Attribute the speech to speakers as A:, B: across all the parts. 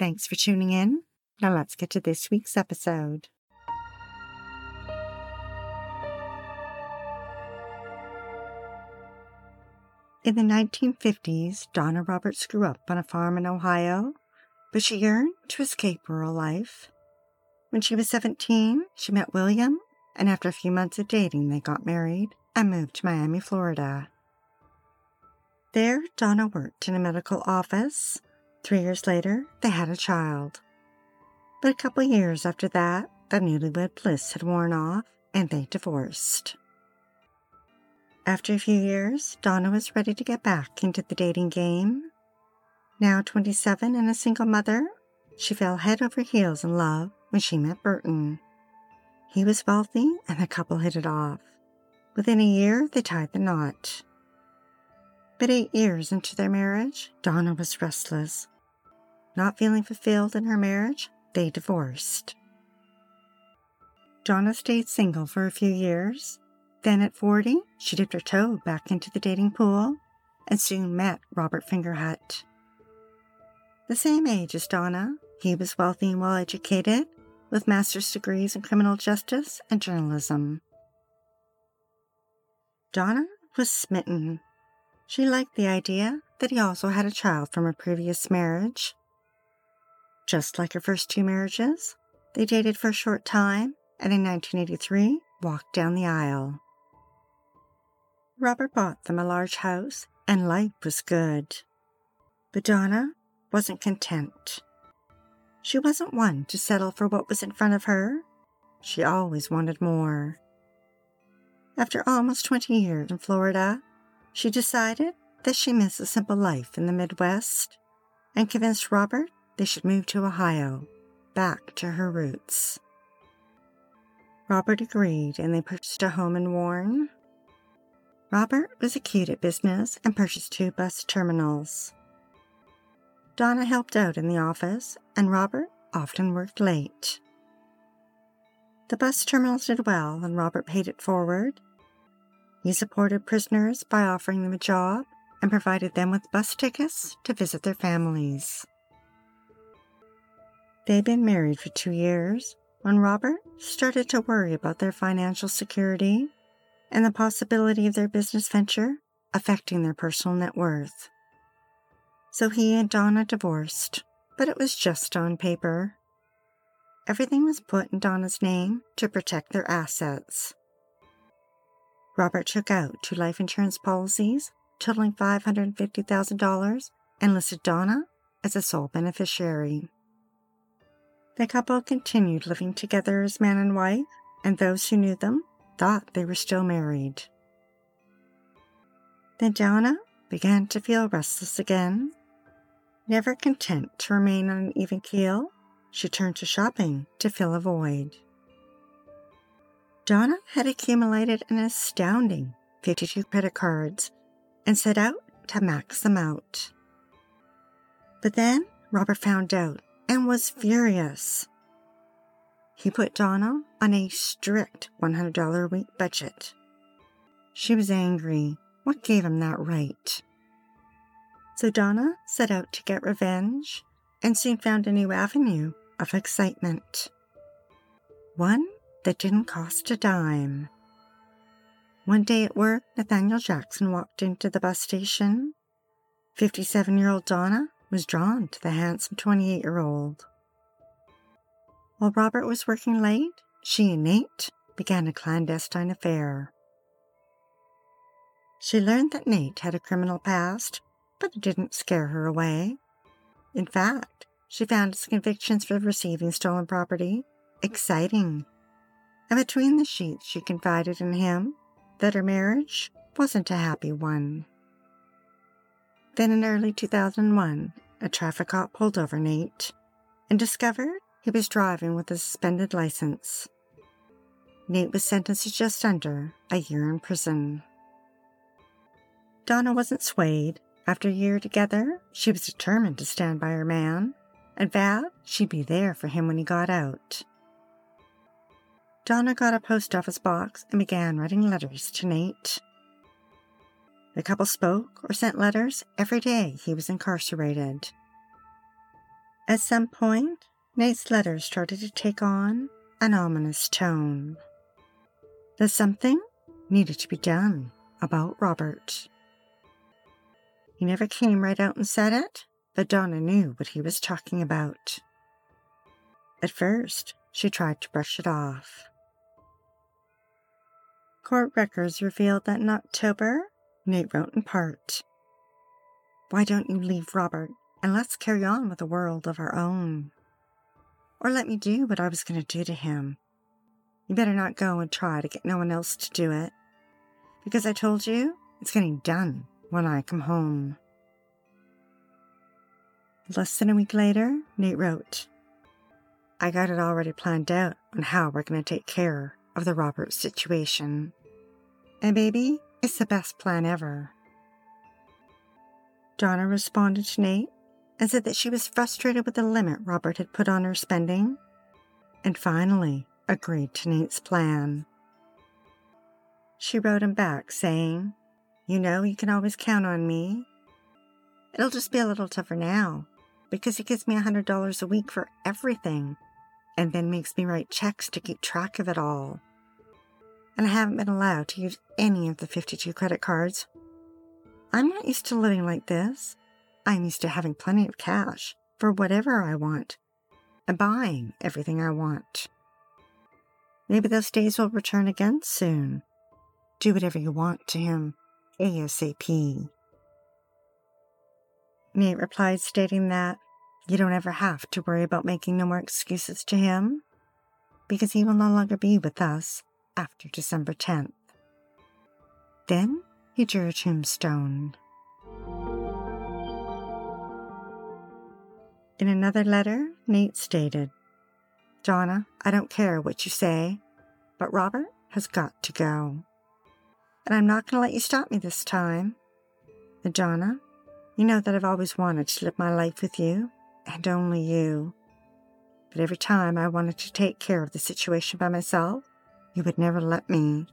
A: Thanks for tuning in. Now let's get to this week's episode. In the 1950s, Donna Roberts grew up on a farm in Ohio, but she yearned to escape rural life. When she was 17, she met William, and after a few months of dating, they got married and moved to Miami, Florida. There, Donna worked in a medical office. Three years later, they had a child. But a couple years after that, the newlywed bliss had worn off and they divorced. After a few years, Donna was ready to get back into the dating game. Now 27 and a single mother, she fell head over heels in love when she met Burton. He was wealthy and the couple hit it off. Within a year, they tied the knot. But eight years into their marriage, Donna was restless. Not feeling fulfilled in her marriage, they divorced. Donna stayed single for a few years. Then at 40, she dipped her toe back into the dating pool and soon met Robert Fingerhut. The same age as Donna, he was wealthy and well educated, with master's degrees in criminal justice and journalism. Donna was smitten she liked the idea that he also had a child from a previous marriage. Just like her first two marriages, they dated for a short time and in 1983 walked down the aisle. Robert bought them a large house and life was good. But Donna wasn't content. She wasn't one to settle for what was in front of her. She always wanted more. After almost 20 years in Florida, she decided that she missed a simple life in the Midwest and convinced Robert they should move to Ohio, back to her roots. Robert agreed and they purchased a home in Warren. Robert was acute at business and purchased two bus terminals. Donna helped out in the office and Robert often worked late. The bus terminals did well and Robert paid it forward he supported prisoners by offering them a job and provided them with bus tickets to visit their families. They'd been married for two years when Robert started to worry about their financial security and the possibility of their business venture affecting their personal net worth. So he and Donna divorced, but it was just on paper. Everything was put in Donna's name to protect their assets. Robert took out two life insurance policies totaling $550,000 and listed Donna as a sole beneficiary. The couple continued living together as man and wife, and those who knew them thought they were still married. Then Donna began to feel restless again. Never content to remain on an even keel, she turned to shopping to fill a void. Donna had accumulated an astounding 52 credit cards and set out to max them out. But then Robert found out and was furious. He put Donna on a strict $100 a week budget. She was angry. What gave him that right? So Donna set out to get revenge and soon found a new avenue of excitement. One that didn't cost a dime. One day at work, Nathaniel Jackson walked into the bus station. 57 year old Donna was drawn to the handsome 28 year old. While Robert was working late, she and Nate began a clandestine affair. She learned that Nate had a criminal past, but it didn't scare her away. In fact, she found his convictions for receiving stolen property exciting and between the sheets she confided in him that her marriage wasn't a happy one. Then in early 2001, a traffic cop pulled over Nate and discovered he was driving with a suspended license. Nate was sentenced to just under a year in prison. Donna wasn't swayed. After a year together, she was determined to stand by her man and vowed she'd be there for him when he got out. Donna got a post office box and began writing letters to Nate. The couple spoke or sent letters every day he was incarcerated. At some point, Nate's letters started to take on an ominous tone. That something needed to be done about Robert. He never came right out and said it, but Donna knew what he was talking about. At first, she tried to brush it off. Court records revealed that in October, Nate wrote in part Why don't you leave Robert and let's carry on with a world of our own? Or let me do what I was going to do to him. You better not go and try to get no one else to do it. Because I told you it's getting done when I come home. Less than a week later, Nate wrote, I got it already planned out on how we're going to take care of the Robert situation. And baby, it's the best plan ever. Donna responded to Nate and said that she was frustrated with the limit Robert had put on her spending, and finally agreed to Nate's plan. She wrote him back saying, You know, you can always count on me. It'll just be a little tougher now because he gives me a $100 a week for everything and then makes me write checks to keep track of it all and I haven't been allowed to use any of the 52 credit cards. I'm not used to living like this. I'm used to having plenty of cash for whatever I want and buying everything I want. Maybe those days will return again soon. Do whatever you want to him ASAP. Nate replied, stating that you don't ever have to worry about making no more excuses to him because he will no longer be with us after December 10th. Then he drew a tombstone. In another letter, Nate stated, Donna, I don't care what you say, but Robert has got to go. And I'm not going to let you stop me this time. And Donna, you know that I've always wanted to live my life with you, and only you. But every time I wanted to take care of the situation by myself, you would never let me.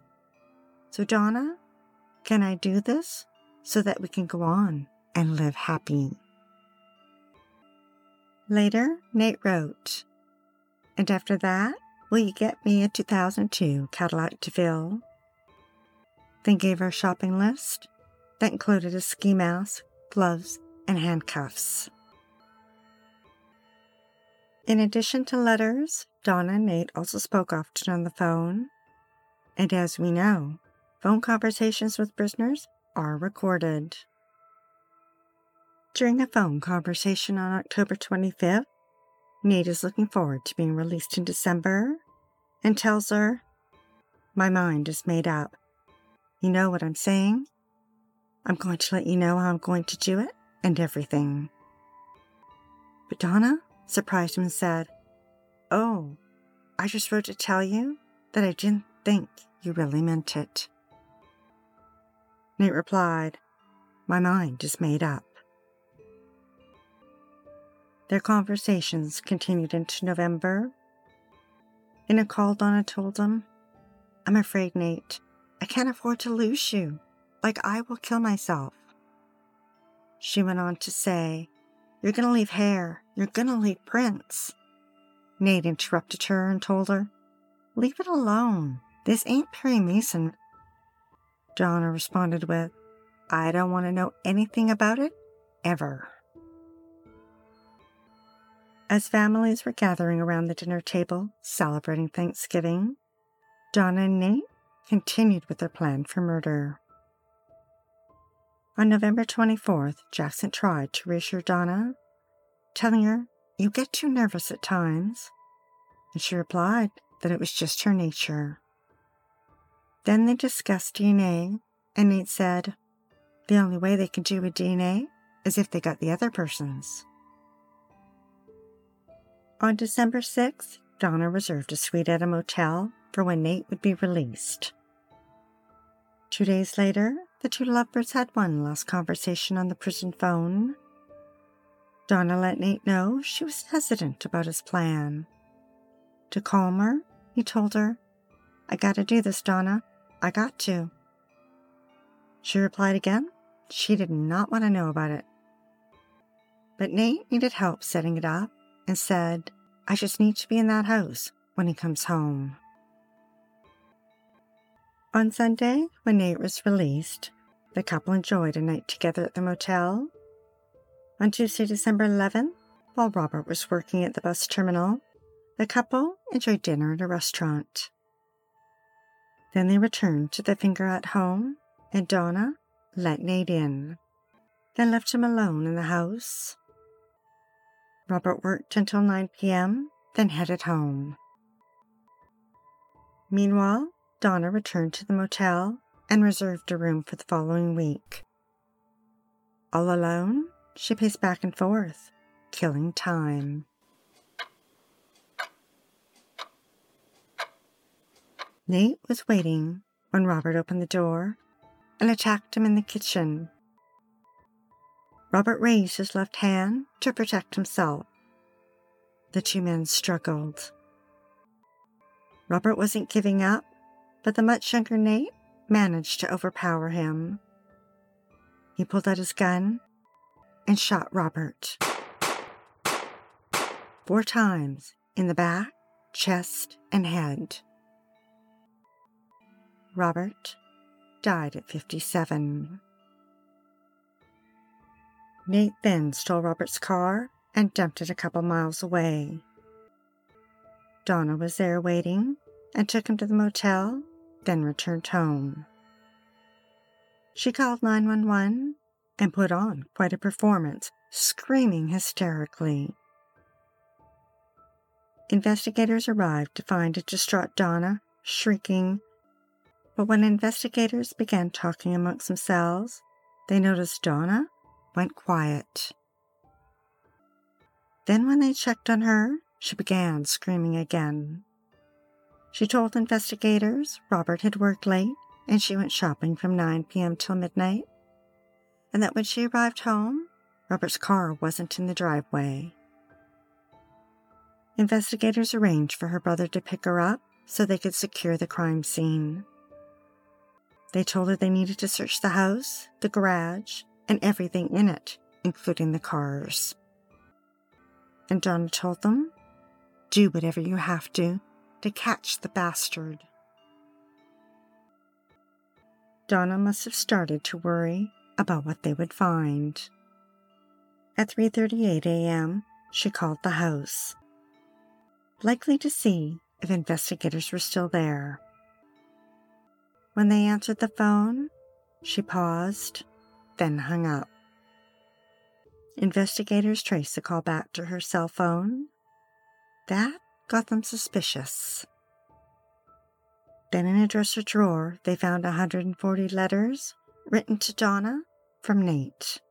A: So, Donna, can I do this so that we can go on and live happy? Later, Nate wrote, And after that, will you get me a 2002 Cadillac DeVille? Then gave her a shopping list that included a ski mask, gloves, and handcuffs. In addition to letters, Donna and Nate also spoke often on the phone. And as we know, phone conversations with prisoners are recorded. During a phone conversation on October 25th, Nate is looking forward to being released in December and tells her, My mind is made up. You know what I'm saying? I'm going to let you know how I'm going to do it and everything. But Donna surprised him and said, Oh, I just wrote to tell you that I didn't think you really meant it. Nate replied, My mind is made up. Their conversations continued into November. In a call, Donna told him, I'm afraid, Nate, I can't afford to lose you. Like I will kill myself. She went on to say, You're to leave hair. You're to leave prints. Nate interrupted her and told her, Leave it alone. This ain't Perry Mason. Donna responded with, I don't want to know anything about it, ever. As families were gathering around the dinner table, celebrating Thanksgiving, Donna and Nate continued with their plan for murder. On November 24th, Jackson tried to reassure Donna, telling her, You get too nervous at times. And she replied that it was just her nature. Then they discussed DNA, and Nate said, The only way they could do a DNA is if they got the other person's. On December 6th, Donna reserved a suite at a motel for when Nate would be released. Two days later, the two lovebirds had one last conversation on the prison phone. Donna let Nate know she was hesitant about his plan. To calm her, he told her, I gotta do this, Donna. I got to. She replied again, she did not want to know about it. But Nate needed help setting it up and said, I just need to be in that house when he comes home. On Sunday, when Nate was released, the couple enjoyed a night together at the motel. On Tuesday, December 11th, while Robert was working at the bus terminal, the couple enjoyed dinner at a restaurant. Then they returned to the Fingerhut home, and Donna let Nate in, then left him alone in the house. Robert worked until 9 p.m., then headed home. Meanwhile, Donna returned to the motel and reserved a room for the following week. All alone, she paced back and forth, killing time. Nate was waiting when Robert opened the door and attacked him in the kitchen Robert raised his left hand to protect himself. The two men struggled. Robert wasn't giving up, but the much younger Nate managed to overpower him. He pulled out his gun and shot Robert. Four times in the back, chest, and head. Robert died at 57. Nate then stole Robert's car and dumped it a couple miles away. Donna was there waiting and took him to the motel, then returned home. She called 911 and put on quite a performance, screaming hysterically. Investigators arrived to find a distraught Donna shrieking, but when investigators began talking amongst themselves, they noticed Donna went quiet. Then, when they checked on her, she began screaming again. She told investigators Robert had worked late and she went shopping from 9 p.m. till midnight, and that when she arrived home, Robert's car wasn't in the driveway. Investigators arranged for her brother to pick her up so they could secure the crime scene. They told her they needed to search the house, the garage, and everything in it, including the cars. And Donna told them, Do whatever you have to to catch the bastard. Donna must have started to worry about what they would find. At 3:38 a.m., she called the house, likely to see if investigators were still there. When they answered the phone, she paused then hung up. Investigators traced the call back to her cell phone. That got them suspicious. Then in a dresser drawer, they found 140 letters written to Donna from Nate.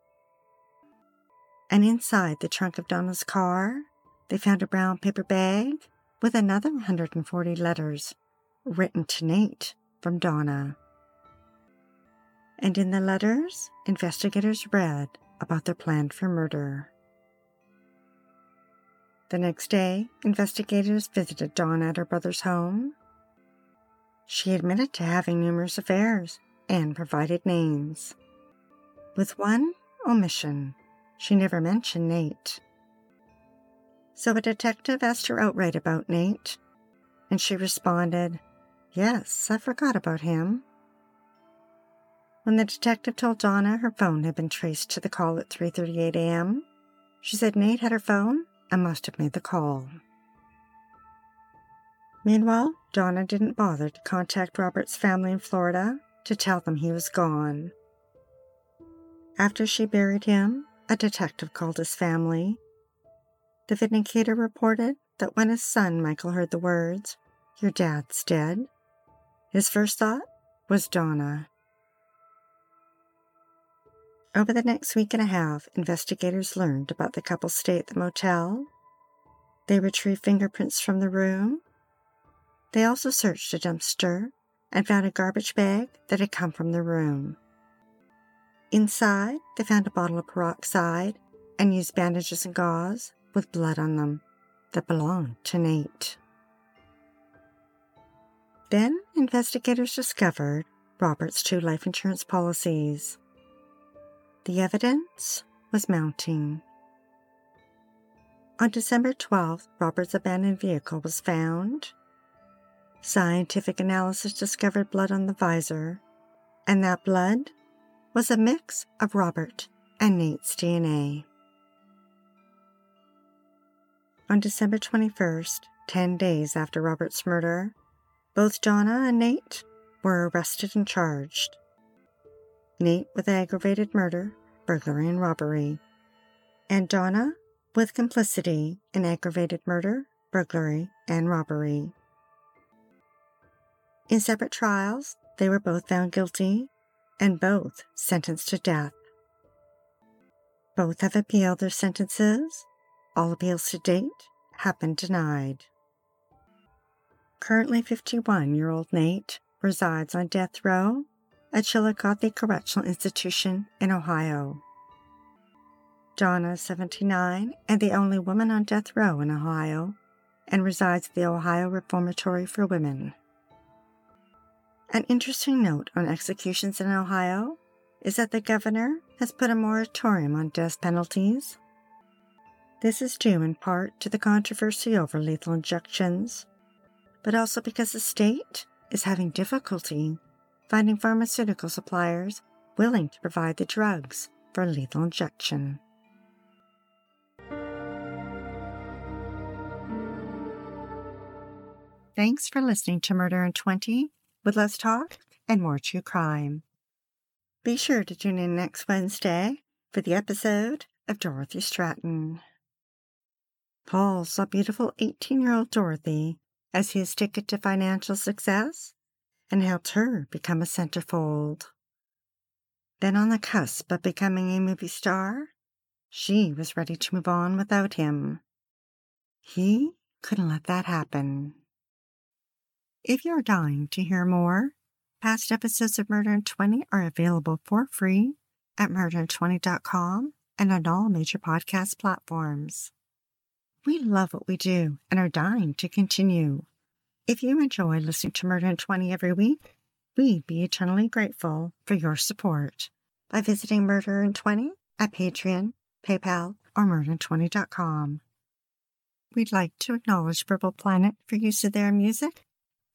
A: And inside the trunk of Donna's car, they found a brown paper bag with another 140 letters written to Nate from Donna and in the letters, investigators read about their plan for murder. The next day, investigators visited Dawn at her brother's home. She admitted to having numerous affairs and provided names. With one omission, she never mentioned Nate. So a detective asked her outright about Nate, and she responded, Yes, I forgot about him. When the detective told Donna her phone had been traced to the call at 3:38 a.m., she said Nate had her phone and must have made the call. Meanwhile, Donna didn't bother to contact Robert's family in Florida to tell them he was gone. After she buried him, a detective called his family. The vindicator reported that when his son Michael heard the words, Your dad's dead, his first thought was Donna. Over the next week and a half, investigators learned about the couple's stay at the motel. They retrieved fingerprints from the room. They also searched a dumpster and found a garbage bag that had come from the room. Inside, they found a bottle of peroxide and used bandages and gauze with blood on them that belonged to Nate. Then investigators discovered Robert's two life insurance policies. The evidence was mounting. On December 12th, Robert's abandoned vehicle was found. Scientific analysis discovered blood on the visor, and that blood was a mix of Robert and Nate's DNA. On December 21st, 10 days after Robert's murder, both Donna and Nate were arrested and charged. Nate with aggravated murder, burglary, and robbery, and Donna with complicity in aggravated murder, burglary, and robbery. In separate trials, they were both found guilty and both sentenced to death. Both have appealed their sentences all appeals to date have been denied. Currently 51 year old Nate resides on death row at Chillicothe Correctional Institution in Ohio. Donna is 79 and the only woman on death row in Ohio and resides at the Ohio Reformatory for Women. An interesting note on executions in Ohio is that the governor has put a moratorium on death penalties this is due in part to the controversy over lethal injections, but also because the state is having difficulty finding pharmaceutical suppliers willing to provide the drugs for lethal injection. Thanks for listening to Murder in 20 with less talk and more true crime. Be sure to tune in next Wednesday for the episode of Dorothy Stratten. Paul saw beautiful 18 year old Dorothy as his ticket to financial success and helped her become a centerfold. Then, on the cusp of becoming a movie star, she was ready to move on without him. He couldn't let that happen. If you're dying to hear more, past episodes of Murder in 20 are available for free at murderin20.com and on all major podcast platforms. We love what we do and are dying to continue. If you enjoy listening to Murder in 20 every week, we'd be eternally grateful for your support by visiting Murder in 20 at Patreon, PayPal, or murderin20.com. We'd like to acknowledge Purple Planet for use of their music,